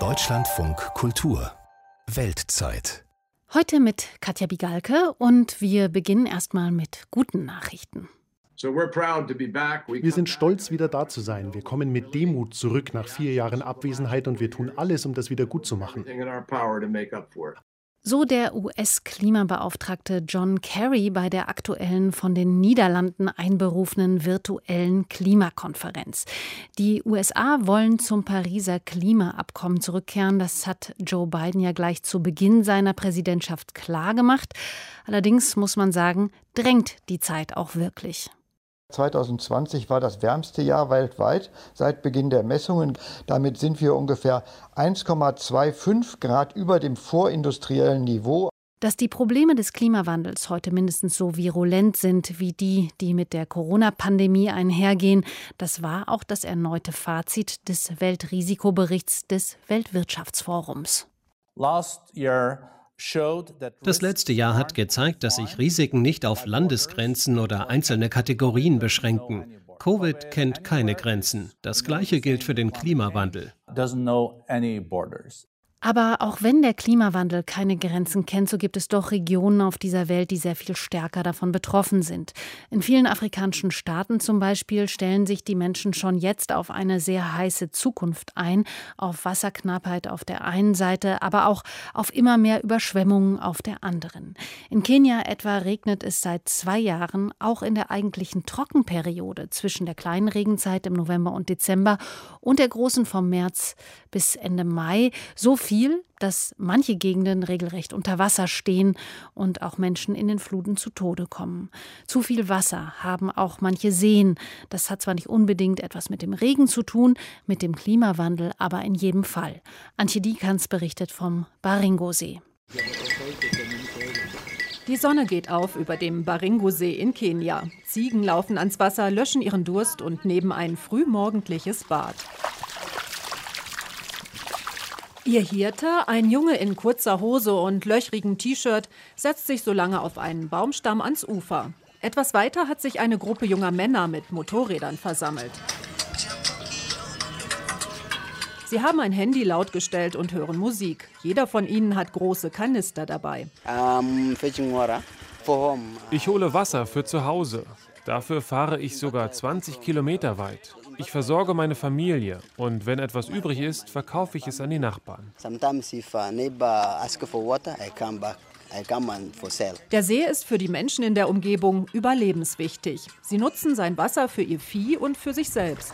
Deutschlandfunk Kultur Weltzeit. Heute mit Katja Bigalke und wir beginnen erstmal mit guten Nachrichten. Wir sind stolz, wieder da zu sein. Wir kommen mit Demut zurück nach vier Jahren Abwesenheit und wir tun alles, um das wieder gut zu machen. So der US-Klimabeauftragte John Kerry bei der aktuellen von den Niederlanden einberufenen virtuellen Klimakonferenz. Die USA wollen zum Pariser Klimaabkommen zurückkehren. Das hat Joe Biden ja gleich zu Beginn seiner Präsidentschaft klargemacht. Allerdings muss man sagen, drängt die Zeit auch wirklich. 2020 war das wärmste Jahr weltweit seit Beginn der Messungen. Damit sind wir ungefähr 1,25 Grad über dem vorindustriellen Niveau. Dass die Probleme des Klimawandels heute mindestens so virulent sind wie die, die mit der Corona-Pandemie einhergehen, das war auch das erneute Fazit des Weltrisikoberichts des Weltwirtschaftsforums. Last year das letzte Jahr hat gezeigt, dass sich Risiken nicht auf Landesgrenzen oder einzelne Kategorien beschränken. Covid kennt keine Grenzen. Das Gleiche gilt für den Klimawandel. Aber auch wenn der Klimawandel keine Grenzen kennt, so gibt es doch Regionen auf dieser Welt, die sehr viel stärker davon betroffen sind. In vielen afrikanischen Staaten zum Beispiel stellen sich die Menschen schon jetzt auf eine sehr heiße Zukunft ein, auf Wasserknappheit auf der einen Seite, aber auch auf immer mehr Überschwemmungen auf der anderen. In Kenia etwa regnet es seit zwei Jahren auch in der eigentlichen Trockenperiode zwischen der kleinen Regenzeit im November und Dezember und der großen vom März bis Ende Mai so viel viel, dass manche Gegenden regelrecht unter Wasser stehen und auch Menschen in den Fluten zu Tode kommen. Zu viel Wasser haben auch manche Seen. Das hat zwar nicht unbedingt etwas mit dem Regen zu tun, mit dem Klimawandel, aber in jedem Fall. Antje Dikans berichtet vom Baringo-See. Die Sonne geht auf über dem Baringo-See in Kenia. Ziegen laufen ans Wasser, löschen ihren Durst und nehmen ein frühmorgendliches Bad. Ihr Hirte, ein Junge in kurzer Hose und löchrigem T-Shirt, setzt sich so lange auf einen Baumstamm ans Ufer. Etwas weiter hat sich eine Gruppe junger Männer mit Motorrädern versammelt. Sie haben ein Handy lautgestellt und hören Musik. Jeder von ihnen hat große Kanister dabei. Ich hole Wasser für zu Hause. Dafür fahre ich sogar 20 Kilometer weit. Ich versorge meine Familie und wenn etwas übrig ist, verkaufe ich es an die Nachbarn. Der See ist für die Menschen in der Umgebung überlebenswichtig. Sie nutzen sein Wasser für ihr Vieh und für sich selbst.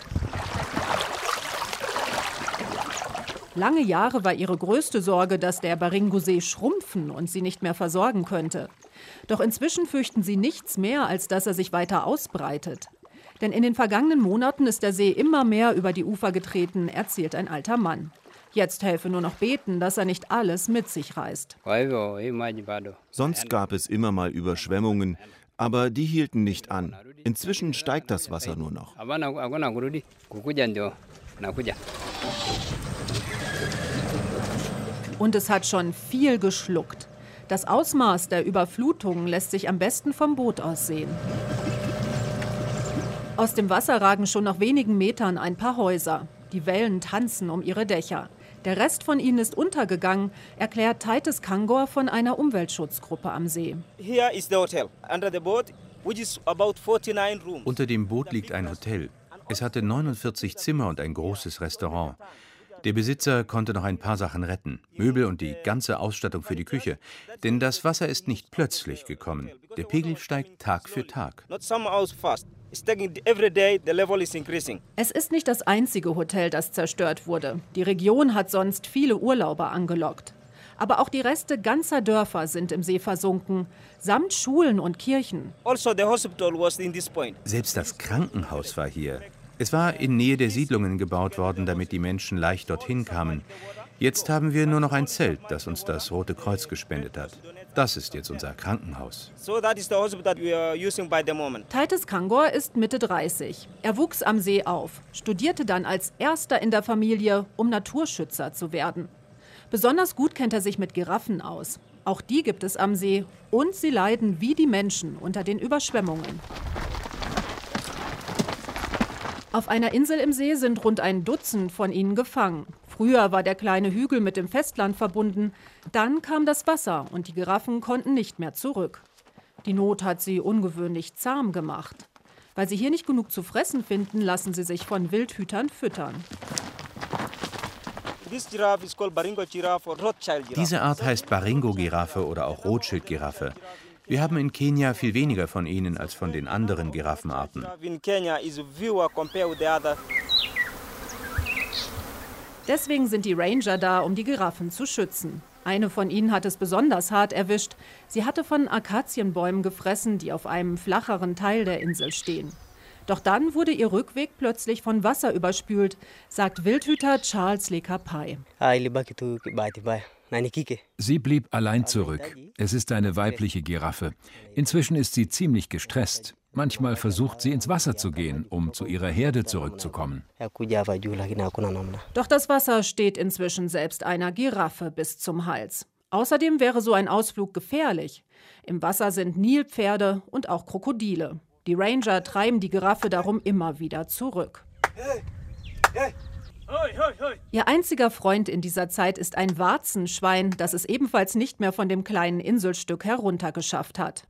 Lange Jahre war ihre größte Sorge, dass der Baringo-See schrumpfen und sie nicht mehr versorgen könnte. Doch inzwischen fürchten sie nichts mehr, als dass er sich weiter ausbreitet. Denn in den vergangenen Monaten ist der See immer mehr über die Ufer getreten, erzählt ein alter Mann. Jetzt helfe nur noch beten, dass er nicht alles mit sich reißt. Sonst gab es immer mal Überschwemmungen, aber die hielten nicht an. Inzwischen steigt das Wasser nur noch. Und es hat schon viel geschluckt. Das Ausmaß der Überflutungen lässt sich am besten vom Boot aus sehen. Aus dem Wasser ragen schon nach wenigen Metern ein paar Häuser. Die Wellen tanzen um ihre Dächer. Der Rest von ihnen ist untergegangen, erklärt Titus Kangor von einer Umweltschutzgruppe am See. Unter dem Boot liegt ein Hotel. Es hatte 49 Zimmer und ein großes Restaurant. Der Besitzer konnte noch ein paar Sachen retten, Möbel und die ganze Ausstattung für die Küche. Denn das Wasser ist nicht plötzlich gekommen. Der Pegel steigt Tag für Tag. Es ist nicht das einzige Hotel, das zerstört wurde. Die Region hat sonst viele Urlauber angelockt. Aber auch die Reste ganzer Dörfer sind im See versunken, samt Schulen und Kirchen. Also Selbst das Krankenhaus war hier. Es war in Nähe der Siedlungen gebaut worden, damit die Menschen leicht dorthin kamen. Jetzt haben wir nur noch ein Zelt, das uns das Rote Kreuz gespendet hat. Das ist jetzt unser Krankenhaus. Titus Kangor ist Mitte 30. Er wuchs am See auf, studierte dann als erster in der Familie, um Naturschützer zu werden. Besonders gut kennt er sich mit Giraffen aus. Auch die gibt es am See und sie leiden wie die Menschen unter den Überschwemmungen. Auf einer Insel im See sind rund ein Dutzend von ihnen gefangen. Früher war der kleine Hügel mit dem Festland verbunden. Dann kam das Wasser und die Giraffen konnten nicht mehr zurück. Die Not hat sie ungewöhnlich zahm gemacht. Weil sie hier nicht genug zu fressen finden, lassen sie sich von Wildhütern füttern. Diese Art heißt Baringo-Giraffe oder auch Rothschild-Giraffe. Wir haben in Kenia viel weniger von ihnen als von den anderen Giraffenarten. Deswegen sind die Ranger da, um die Giraffen zu schützen. Eine von ihnen hat es besonders hart erwischt. Sie hatte von Akazienbäumen gefressen, die auf einem flacheren Teil der Insel stehen. Doch dann wurde ihr Rückweg plötzlich von Wasser überspült, sagt Wildhüter Charles Lekapai. Sie blieb allein zurück. Es ist eine weibliche Giraffe. Inzwischen ist sie ziemlich gestresst. Manchmal versucht sie ins Wasser zu gehen, um zu ihrer Herde zurückzukommen. Doch das Wasser steht inzwischen selbst einer Giraffe bis zum Hals. Außerdem wäre so ein Ausflug gefährlich. Im Wasser sind Nilpferde und auch Krokodile. Die Ranger treiben die Giraffe darum immer wieder zurück. Ihr einziger Freund in dieser Zeit ist ein Warzenschwein, das es ebenfalls nicht mehr von dem kleinen Inselstück heruntergeschafft hat.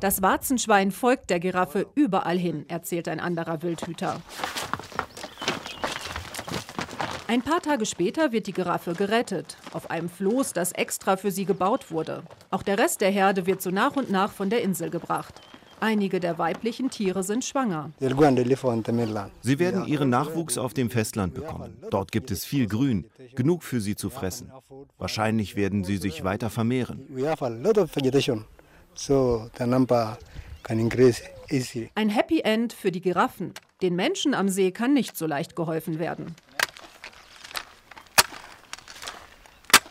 Das Warzenschwein folgt der Giraffe überall hin, erzählt ein anderer Wildhüter. Ein paar Tage später wird die Giraffe gerettet, auf einem Floß, das extra für sie gebaut wurde. Auch der Rest der Herde wird so nach und nach von der Insel gebracht. Einige der weiblichen Tiere sind schwanger. Sie werden ihren Nachwuchs auf dem Festland bekommen. Dort gibt es viel Grün, genug für sie zu fressen. Wahrscheinlich werden sie sich weiter vermehren. Ein Happy End für die Giraffen. Den Menschen am See kann nicht so leicht geholfen werden.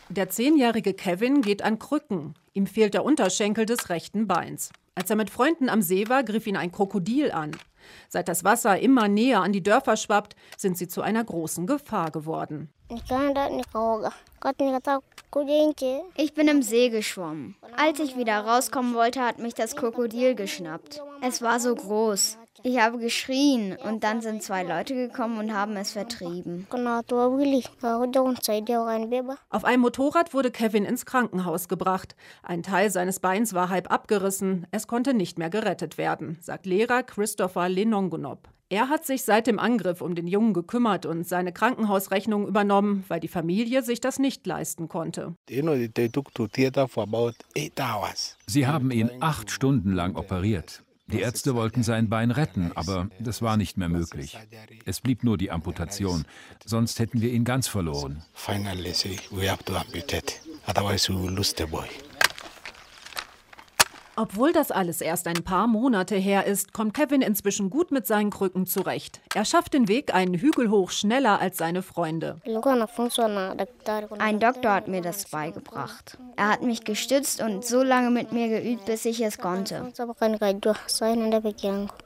Der zehnjährige Kevin geht an Krücken. Ihm fehlt der Unterschenkel des rechten Beins. Als er mit Freunden am See war, griff ihn ein Krokodil an. Seit das Wasser immer näher an die Dörfer schwappt, sind sie zu einer großen Gefahr geworden. Ich bin im See geschwommen. Als ich wieder rauskommen wollte, hat mich das Krokodil geschnappt. Es war so groß. Ich habe geschrien und dann sind zwei Leute gekommen und haben es vertrieben. Auf einem Motorrad wurde Kevin ins Krankenhaus gebracht. Ein Teil seines Beins war halb abgerissen. Es konnte nicht mehr gerettet werden, sagt Lehrer Christopher Lenongonop. Er hat sich seit dem Angriff um den Jungen gekümmert und seine Krankenhausrechnung übernommen, weil die Familie sich das nicht leisten konnte. Sie haben ihn acht Stunden lang operiert. Die Ärzte wollten sein Bein retten, aber das war nicht mehr möglich. Es blieb nur die Amputation, sonst hätten wir ihn ganz verloren. Obwohl das alles erst ein paar Monate her ist, kommt Kevin inzwischen gut mit seinen Krücken zurecht. Er schafft den Weg einen Hügel hoch schneller als seine Freunde. Ein Doktor hat mir das beigebracht. Er hat mich gestützt und so lange mit mir geübt, bis ich es konnte.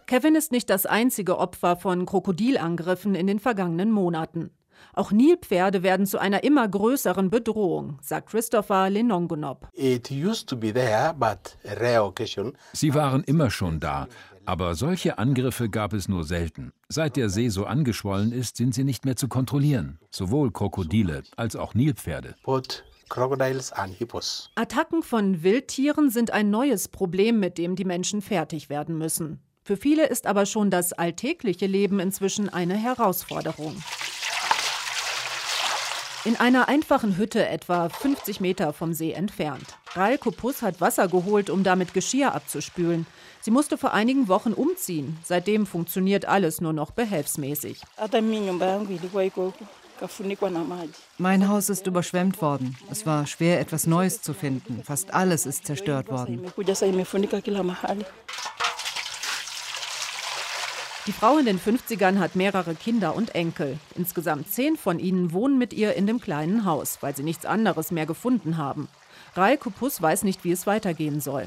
Kevin ist nicht das einzige Opfer von Krokodilangriffen in den vergangenen Monaten. Auch Nilpferde werden zu einer immer größeren Bedrohung, sagt Christopher Lenongonop. Sie waren immer schon da, aber solche Angriffe gab es nur selten. Seit der See so angeschwollen ist, sind sie nicht mehr zu kontrollieren. Sowohl Krokodile als auch Nilpferde. Attacken von Wildtieren sind ein neues Problem, mit dem die Menschen fertig werden müssen. Für viele ist aber schon das alltägliche Leben inzwischen eine Herausforderung. In einer einfachen Hütte etwa 50 Meter vom See entfernt. Ral Kopus hat Wasser geholt, um damit Geschirr abzuspülen. Sie musste vor einigen Wochen umziehen. Seitdem funktioniert alles nur noch behelfsmäßig. Mein Haus ist überschwemmt worden. Es war schwer, etwas Neues zu finden. Fast alles ist zerstört worden. Die Frau in den 50ern hat mehrere Kinder und Enkel. Insgesamt zehn von ihnen wohnen mit ihr in dem kleinen Haus, weil sie nichts anderes mehr gefunden haben. Rai Kupus weiß nicht, wie es weitergehen soll.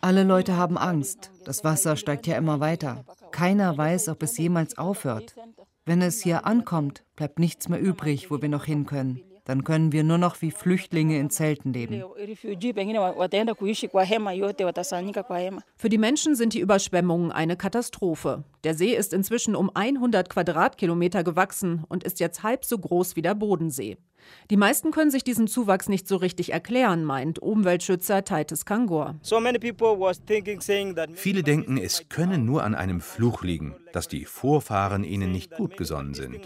Alle Leute haben Angst. Das Wasser steigt ja immer weiter. Keiner weiß, ob es jemals aufhört. Wenn es hier ankommt, bleibt nichts mehr übrig, wo wir noch hin können. Dann können wir nur noch wie Flüchtlinge in Zelten leben. Für die Menschen sind die Überschwemmungen eine Katastrophe. Der See ist inzwischen um 100 Quadratkilometer gewachsen und ist jetzt halb so groß wie der Bodensee. Die meisten können sich diesen Zuwachs nicht so richtig erklären, meint Umweltschützer Titus Kangor. Viele denken, es könne nur an einem Fluch liegen, dass die Vorfahren ihnen nicht gut gesonnen sind.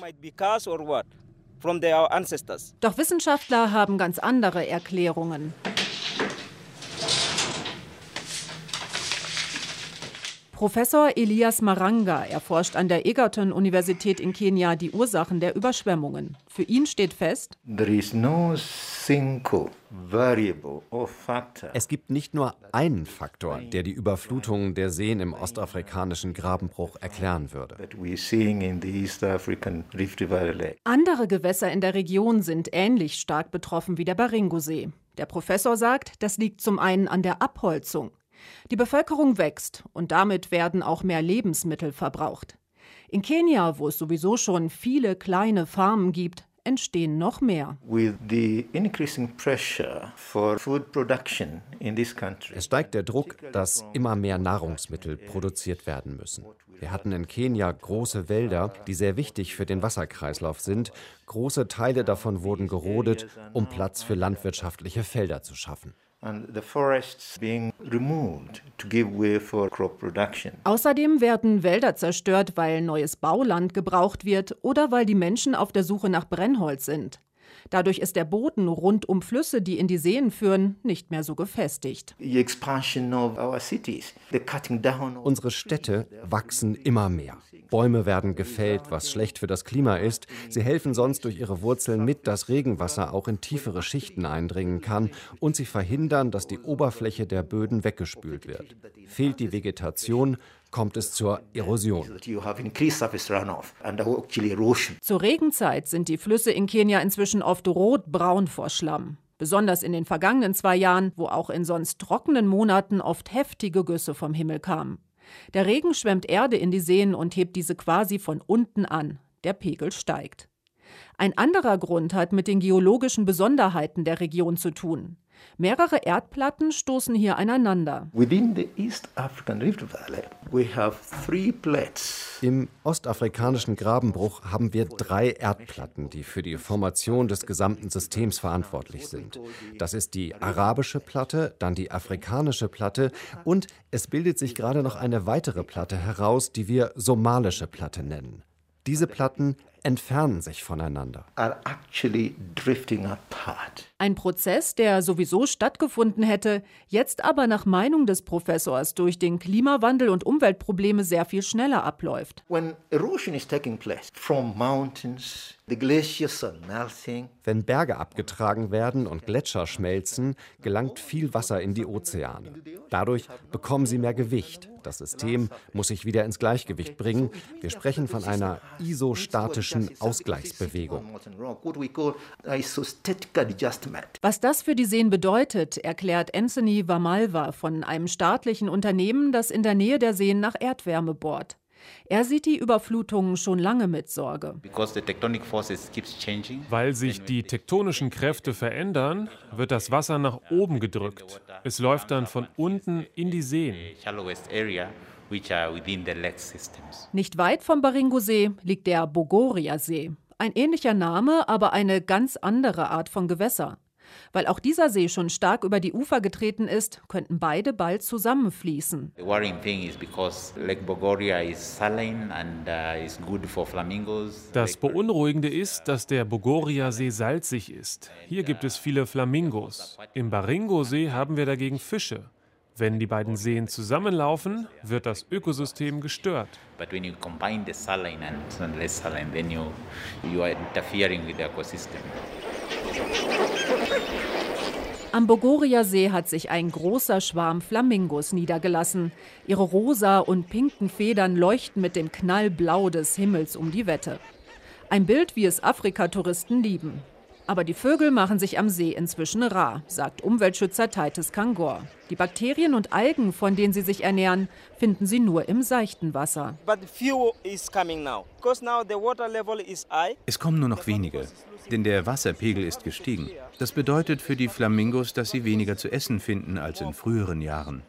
Doch Wissenschaftler haben ganz andere Erklärungen. Professor Elias Maranga erforscht an der Egerton-Universität in Kenia die Ursachen der Überschwemmungen. Für ihn steht fest, es gibt nicht nur einen Faktor, der die Überflutungen der Seen im ostafrikanischen Grabenbruch erklären würde. Andere Gewässer in der Region sind ähnlich stark betroffen wie der Baringo-See. Der Professor sagt, das liegt zum einen an der Abholzung. Die Bevölkerung wächst und damit werden auch mehr Lebensmittel verbraucht. In Kenia, wo es sowieso schon viele kleine Farmen gibt, entstehen noch mehr. Es steigt der Druck, dass immer mehr Nahrungsmittel produziert werden müssen. Wir hatten in Kenia große Wälder, die sehr wichtig für den Wasserkreislauf sind. Große Teile davon wurden gerodet, um Platz für landwirtschaftliche Felder zu schaffen. Außerdem werden Wälder zerstört, weil neues Bauland gebraucht wird oder weil die Menschen auf der Suche nach Brennholz sind. Dadurch ist der Boden rund um Flüsse, die in die Seen führen, nicht mehr so gefestigt. Unsere Städte wachsen immer mehr. Bäume werden gefällt, was schlecht für das Klima ist. Sie helfen sonst durch ihre Wurzeln mit, dass Regenwasser auch in tiefere Schichten eindringen kann und sie verhindern, dass die Oberfläche der Böden weggespült wird. Fehlt die Vegetation, kommt es zur Erosion. Zur Regenzeit sind die Flüsse in Kenia inzwischen oft rotbraun vor Schlamm. Besonders in den vergangenen zwei Jahren, wo auch in sonst trockenen Monaten oft heftige Güsse vom Himmel kamen. Der Regen schwemmt Erde in die Seen und hebt diese quasi von unten an. Der Pegel steigt. Ein anderer Grund hat mit den geologischen Besonderheiten der Region zu tun. Mehrere Erdplatten stoßen hier aneinander. Im ostafrikanischen Grabenbruch haben wir drei Erdplatten, die für die Formation des gesamten Systems verantwortlich sind. Das ist die arabische Platte, dann die afrikanische Platte und es bildet sich gerade noch eine weitere Platte heraus, die wir somalische Platte nennen. Diese Platten entfernen sich voneinander. Ein Prozess, der sowieso stattgefunden hätte, jetzt aber nach Meinung des Professors durch den Klimawandel und Umweltprobleme sehr viel schneller abläuft. When erosion is taking place from mountains wenn Berge abgetragen werden und Gletscher schmelzen, gelangt viel Wasser in die Ozeane. Dadurch bekommen sie mehr Gewicht. Das System muss sich wieder ins Gleichgewicht bringen. Wir sprechen von einer isostatischen Ausgleichsbewegung. Was das für die Seen bedeutet, erklärt Anthony Wamalwa von einem staatlichen Unternehmen, das in der Nähe der Seen nach Erdwärme bohrt. Er sieht die Überflutungen schon lange mit Sorge. Weil sich die tektonischen Kräfte verändern, wird das Wasser nach oben gedrückt. Es läuft dann von unten in die Seen. Nicht weit vom Baringo-See liegt der Bogoria-See. Ein ähnlicher Name, aber eine ganz andere Art von Gewässer. Weil auch dieser See schon stark über die Ufer getreten ist, könnten beide bald zusammenfließen. Uh, das Beunruhigende ist, dass der Bogoria-See salzig ist. Hier gibt es viele Flamingos. Im Baringo-See haben wir dagegen Fische. Wenn die beiden Seen zusammenlaufen, wird das Ökosystem gestört. But when you combine the saline and less saline, then you, you are interfering with the ecosystem. Am Bogoria-See hat sich ein großer Schwarm Flamingos niedergelassen. Ihre rosa und pinken Federn leuchten mit dem Knallblau des Himmels um die Wette. Ein Bild, wie es Afrika-Touristen lieben. Aber die Vögel machen sich am See inzwischen rar, sagt Umweltschützer Titus Kangor. Die Bakterien und Algen, von denen sie sich ernähren, finden sie nur im seichten Wasser. Es kommen nur noch wenige, denn der Wasserpegel ist gestiegen. Das bedeutet für die Flamingos, dass sie weniger zu essen finden als in früheren Jahren.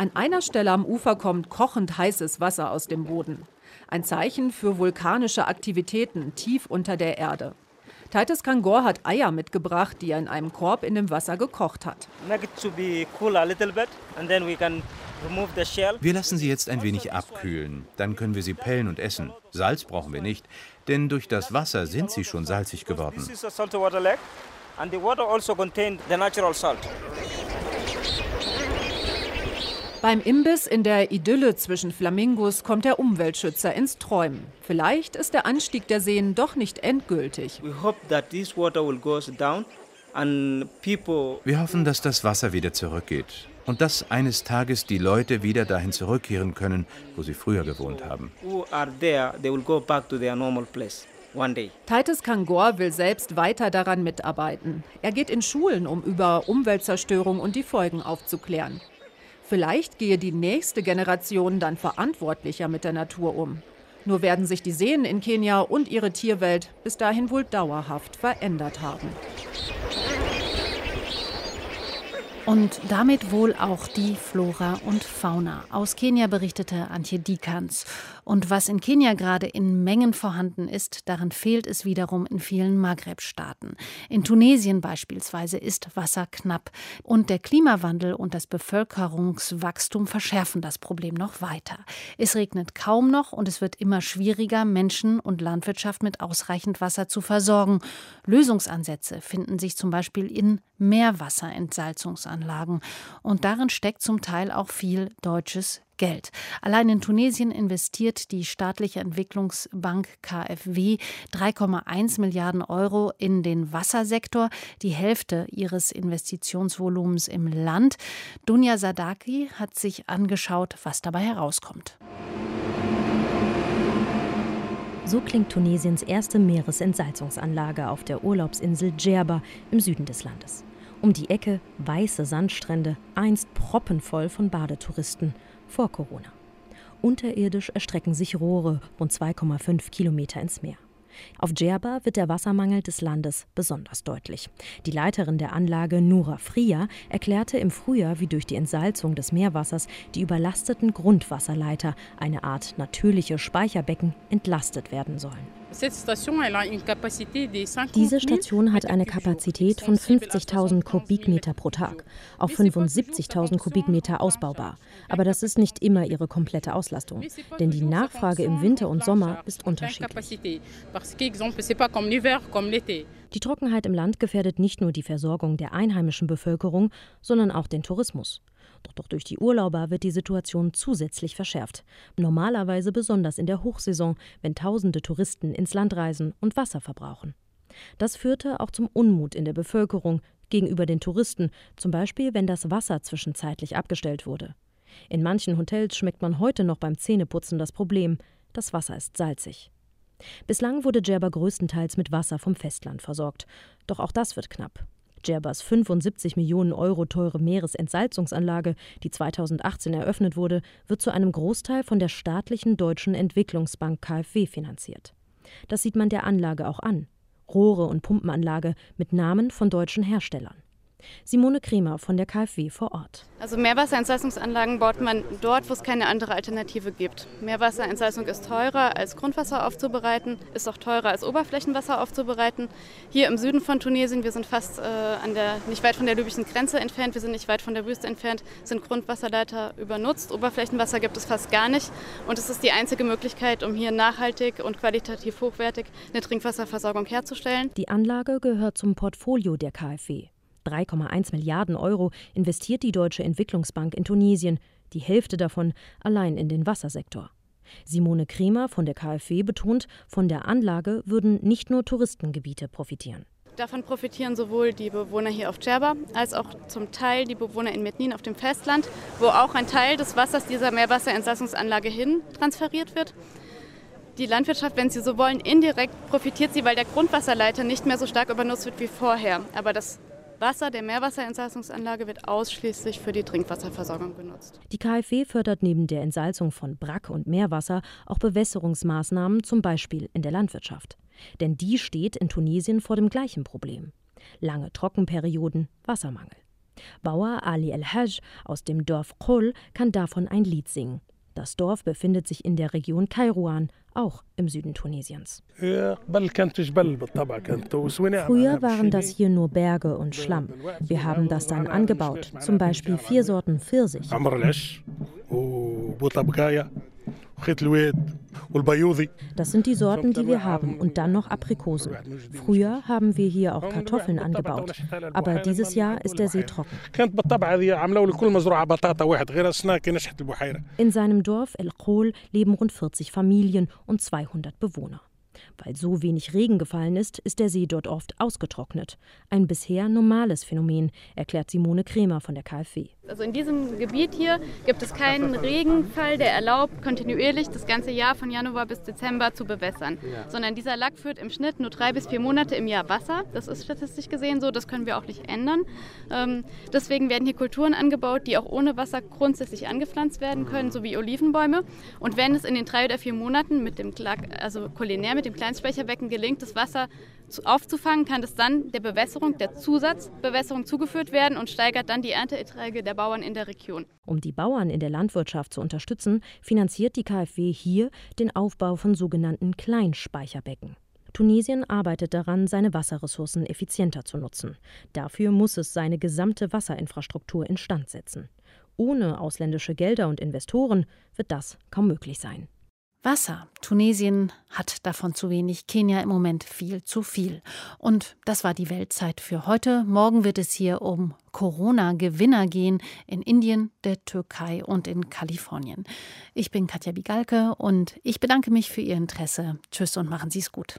An einer Stelle am Ufer kommt kochend heißes Wasser aus dem Boden. Ein Zeichen für vulkanische Aktivitäten tief unter der Erde. Titus Kangor hat Eier mitgebracht, die er in einem Korb in dem Wasser gekocht hat. Wir lassen sie jetzt ein wenig abkühlen. Dann können wir sie pellen und essen. Salz brauchen wir nicht, denn durch das Wasser sind sie schon salzig geworden. Beim Imbiss in der Idylle zwischen Flamingos kommt der Umweltschützer ins Träumen. Vielleicht ist der Anstieg der Seen doch nicht endgültig. Wir hoffen, dass das Wasser wieder zurückgeht und dass eines Tages die Leute wieder dahin zurückkehren können, wo sie früher gewohnt haben. Titus Kangor will selbst weiter daran mitarbeiten. Er geht in Schulen, um über Umweltzerstörung und die Folgen aufzuklären. Vielleicht gehe die nächste Generation dann verantwortlicher mit der Natur um. Nur werden sich die Seen in Kenia und ihre Tierwelt bis dahin wohl dauerhaft verändert haben. Und damit wohl auch die Flora und Fauna. Aus Kenia berichtete Antje Dikans. Und was in Kenia gerade in Mengen vorhanden ist, daran fehlt es wiederum in vielen Maghreb-Staaten. In Tunesien beispielsweise ist Wasser knapp. Und der Klimawandel und das Bevölkerungswachstum verschärfen das Problem noch weiter. Es regnet kaum noch und es wird immer schwieriger, Menschen und Landwirtschaft mit ausreichend Wasser zu versorgen. Lösungsansätze finden sich zum Beispiel in Meerwasserentsalzungsanlagen. Und darin steckt zum Teil auch viel deutsches Geld. Allein in Tunesien investiert die staatliche Entwicklungsbank KfW 3,1 Milliarden Euro in den Wassersektor, die Hälfte ihres Investitionsvolumens im Land. Dunja Sadaki hat sich angeschaut, was dabei herauskommt. So klingt Tunesiens erste Meeresentsalzungsanlage auf der Urlaubsinsel Djerba im Süden des Landes. Um die Ecke weiße Sandstrände, einst proppenvoll von Badetouristen vor Corona. Unterirdisch erstrecken sich Rohre rund 2,5 Kilometer ins Meer. Auf Djerba wird der Wassermangel des Landes besonders deutlich. Die Leiterin der Anlage Nura Fria erklärte im Frühjahr, wie durch die Entsalzung des Meerwassers die überlasteten Grundwasserleiter, eine Art natürliche Speicherbecken, entlastet werden sollen. Diese Station hat eine Kapazität von 50.000 Kubikmeter pro Tag, auf 75.000 Kubikmeter ausbaubar. Aber das ist nicht immer ihre komplette Auslastung, denn die Nachfrage im Winter und Sommer ist unterschiedlich. Die Trockenheit im Land gefährdet nicht nur die Versorgung der einheimischen Bevölkerung, sondern auch den Tourismus. Doch, durch die Urlauber wird die Situation zusätzlich verschärft. Normalerweise besonders in der Hochsaison, wenn tausende Touristen ins Land reisen und Wasser verbrauchen. Das führte auch zum Unmut in der Bevölkerung gegenüber den Touristen, zum Beispiel wenn das Wasser zwischenzeitlich abgestellt wurde. In manchen Hotels schmeckt man heute noch beim Zähneputzen das Problem: das Wasser ist salzig. Bislang wurde Djerba größtenteils mit Wasser vom Festland versorgt. Doch auch das wird knapp. Djerbas 75 Millionen Euro teure Meeresentsalzungsanlage, die 2018 eröffnet wurde, wird zu einem Großteil von der staatlichen deutschen Entwicklungsbank KfW finanziert. Das sieht man der Anlage auch an. Rohre und Pumpenanlage mit Namen von deutschen Herstellern. Simone Kremer von der KfW vor Ort. Also Meerwasserentsalzungsanlagen baut man dort, wo es keine andere Alternative gibt. Meerwasserentsalzung ist teurer als Grundwasser aufzubereiten, ist auch teurer als Oberflächenwasser aufzubereiten. Hier im Süden von Tunesien, wir sind fast äh, an der, nicht weit von der libyschen Grenze entfernt, wir sind nicht weit von der Wüste entfernt, sind Grundwasserleiter übernutzt. Oberflächenwasser gibt es fast gar nicht und es ist die einzige Möglichkeit, um hier nachhaltig und qualitativ hochwertig eine Trinkwasserversorgung herzustellen. Die Anlage gehört zum Portfolio der KfW. 3,1 Milliarden Euro investiert die Deutsche Entwicklungsbank in Tunesien, die Hälfte davon allein in den Wassersektor. Simone Kremer von der KfW betont, von der Anlage würden nicht nur Touristengebiete profitieren. Davon profitieren sowohl die Bewohner hier auf Djerba als auch zum Teil die Bewohner in Mednin auf dem Festland, wo auch ein Teil des Wassers dieser Meerwasserentsalzungsanlage hin transferiert wird. Die Landwirtschaft, wenn Sie so wollen, indirekt profitiert sie, weil der Grundwasserleiter nicht mehr so stark übernutzt wird wie vorher. Aber das Wasser der Meerwasserentsalzungsanlage wird ausschließlich für die Trinkwasserversorgung genutzt. Die KfW fördert neben der Entsalzung von Brack- und Meerwasser auch Bewässerungsmaßnahmen, zum Beispiel in der Landwirtschaft. Denn die steht in Tunesien vor dem gleichen Problem. Lange Trockenperioden, Wassermangel. Bauer Ali El-Hajj aus dem Dorf Khol kann davon ein Lied singen. Das Dorf befindet sich in der Region Kairouan, auch im Süden Tunesiens. Früher waren das hier nur Berge und Schlamm. Wir haben das dann angebaut, zum Beispiel vier Sorten Pfirsich. Das sind die Sorten, die wir haben und dann noch Aprikosen. Früher haben wir hier auch Kartoffeln angebaut, aber dieses Jahr ist der See trocken. In seinem Dorf El Khol leben rund 40 Familien und 200 Bewohner. Weil so wenig Regen gefallen ist, ist der See dort oft ausgetrocknet. Ein bisher normales Phänomen, erklärt Simone Kremer von der KfW. Also in diesem Gebiet hier gibt es keinen Regenfall, der erlaubt, kontinuierlich das ganze Jahr von Januar bis Dezember zu bewässern. Ja. Sondern dieser Lack führt im Schnitt nur drei bis vier Monate im Jahr Wasser. Das ist statistisch gesehen so, das können wir auch nicht ändern. Ähm, deswegen werden hier Kulturen angebaut, die auch ohne Wasser grundsätzlich angepflanzt werden können, so wie Olivenbäume. Und wenn es in den drei oder vier Monaten mit dem Lack, also kulinär mit dem Kleinspeicherbecken gelingt, das Wasser aufzufangen, kann es dann der Bewässerung, der Zusatzbewässerung zugeführt werden und steigert dann die Ernteerträge der Bauern in der Region. Um die Bauern in der Landwirtschaft zu unterstützen, finanziert die KfW hier den Aufbau von sogenannten Kleinspeicherbecken. Tunesien arbeitet daran, seine Wasserressourcen effizienter zu nutzen. Dafür muss es seine gesamte Wasserinfrastruktur instand setzen. Ohne ausländische Gelder und Investoren wird das kaum möglich sein. Wasser. Tunesien hat davon zu wenig, Kenia im Moment viel zu viel. Und das war die Weltzeit für heute. Morgen wird es hier um Corona-Gewinner gehen in Indien, der Türkei und in Kalifornien. Ich bin Katja Bigalke und ich bedanke mich für Ihr Interesse. Tschüss und machen Sie es gut.